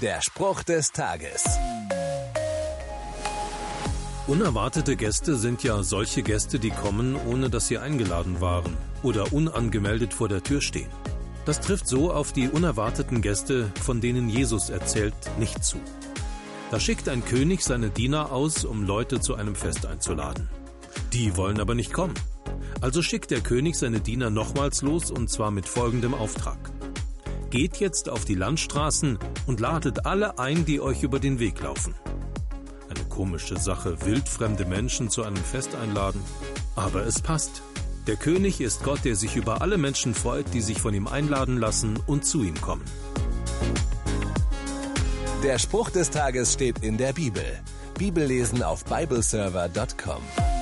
Der Spruch des Tages. Unerwartete Gäste sind ja solche Gäste, die kommen, ohne dass sie eingeladen waren oder unangemeldet vor der Tür stehen. Das trifft so auf die unerwarteten Gäste, von denen Jesus erzählt, nicht zu. Da schickt ein König seine Diener aus, um Leute zu einem Fest einzuladen. Die wollen aber nicht kommen. Also schickt der König seine Diener nochmals los und zwar mit folgendem Auftrag. Geht jetzt auf die Landstraßen und ladet alle ein, die euch über den Weg laufen. Eine komische Sache, wildfremde Menschen zu einem Fest einladen. Aber es passt. Der König ist Gott, der sich über alle Menschen freut, die sich von ihm einladen lassen und zu ihm kommen. Der Spruch des Tages steht in der Bibel. Bibellesen auf bibleserver.com.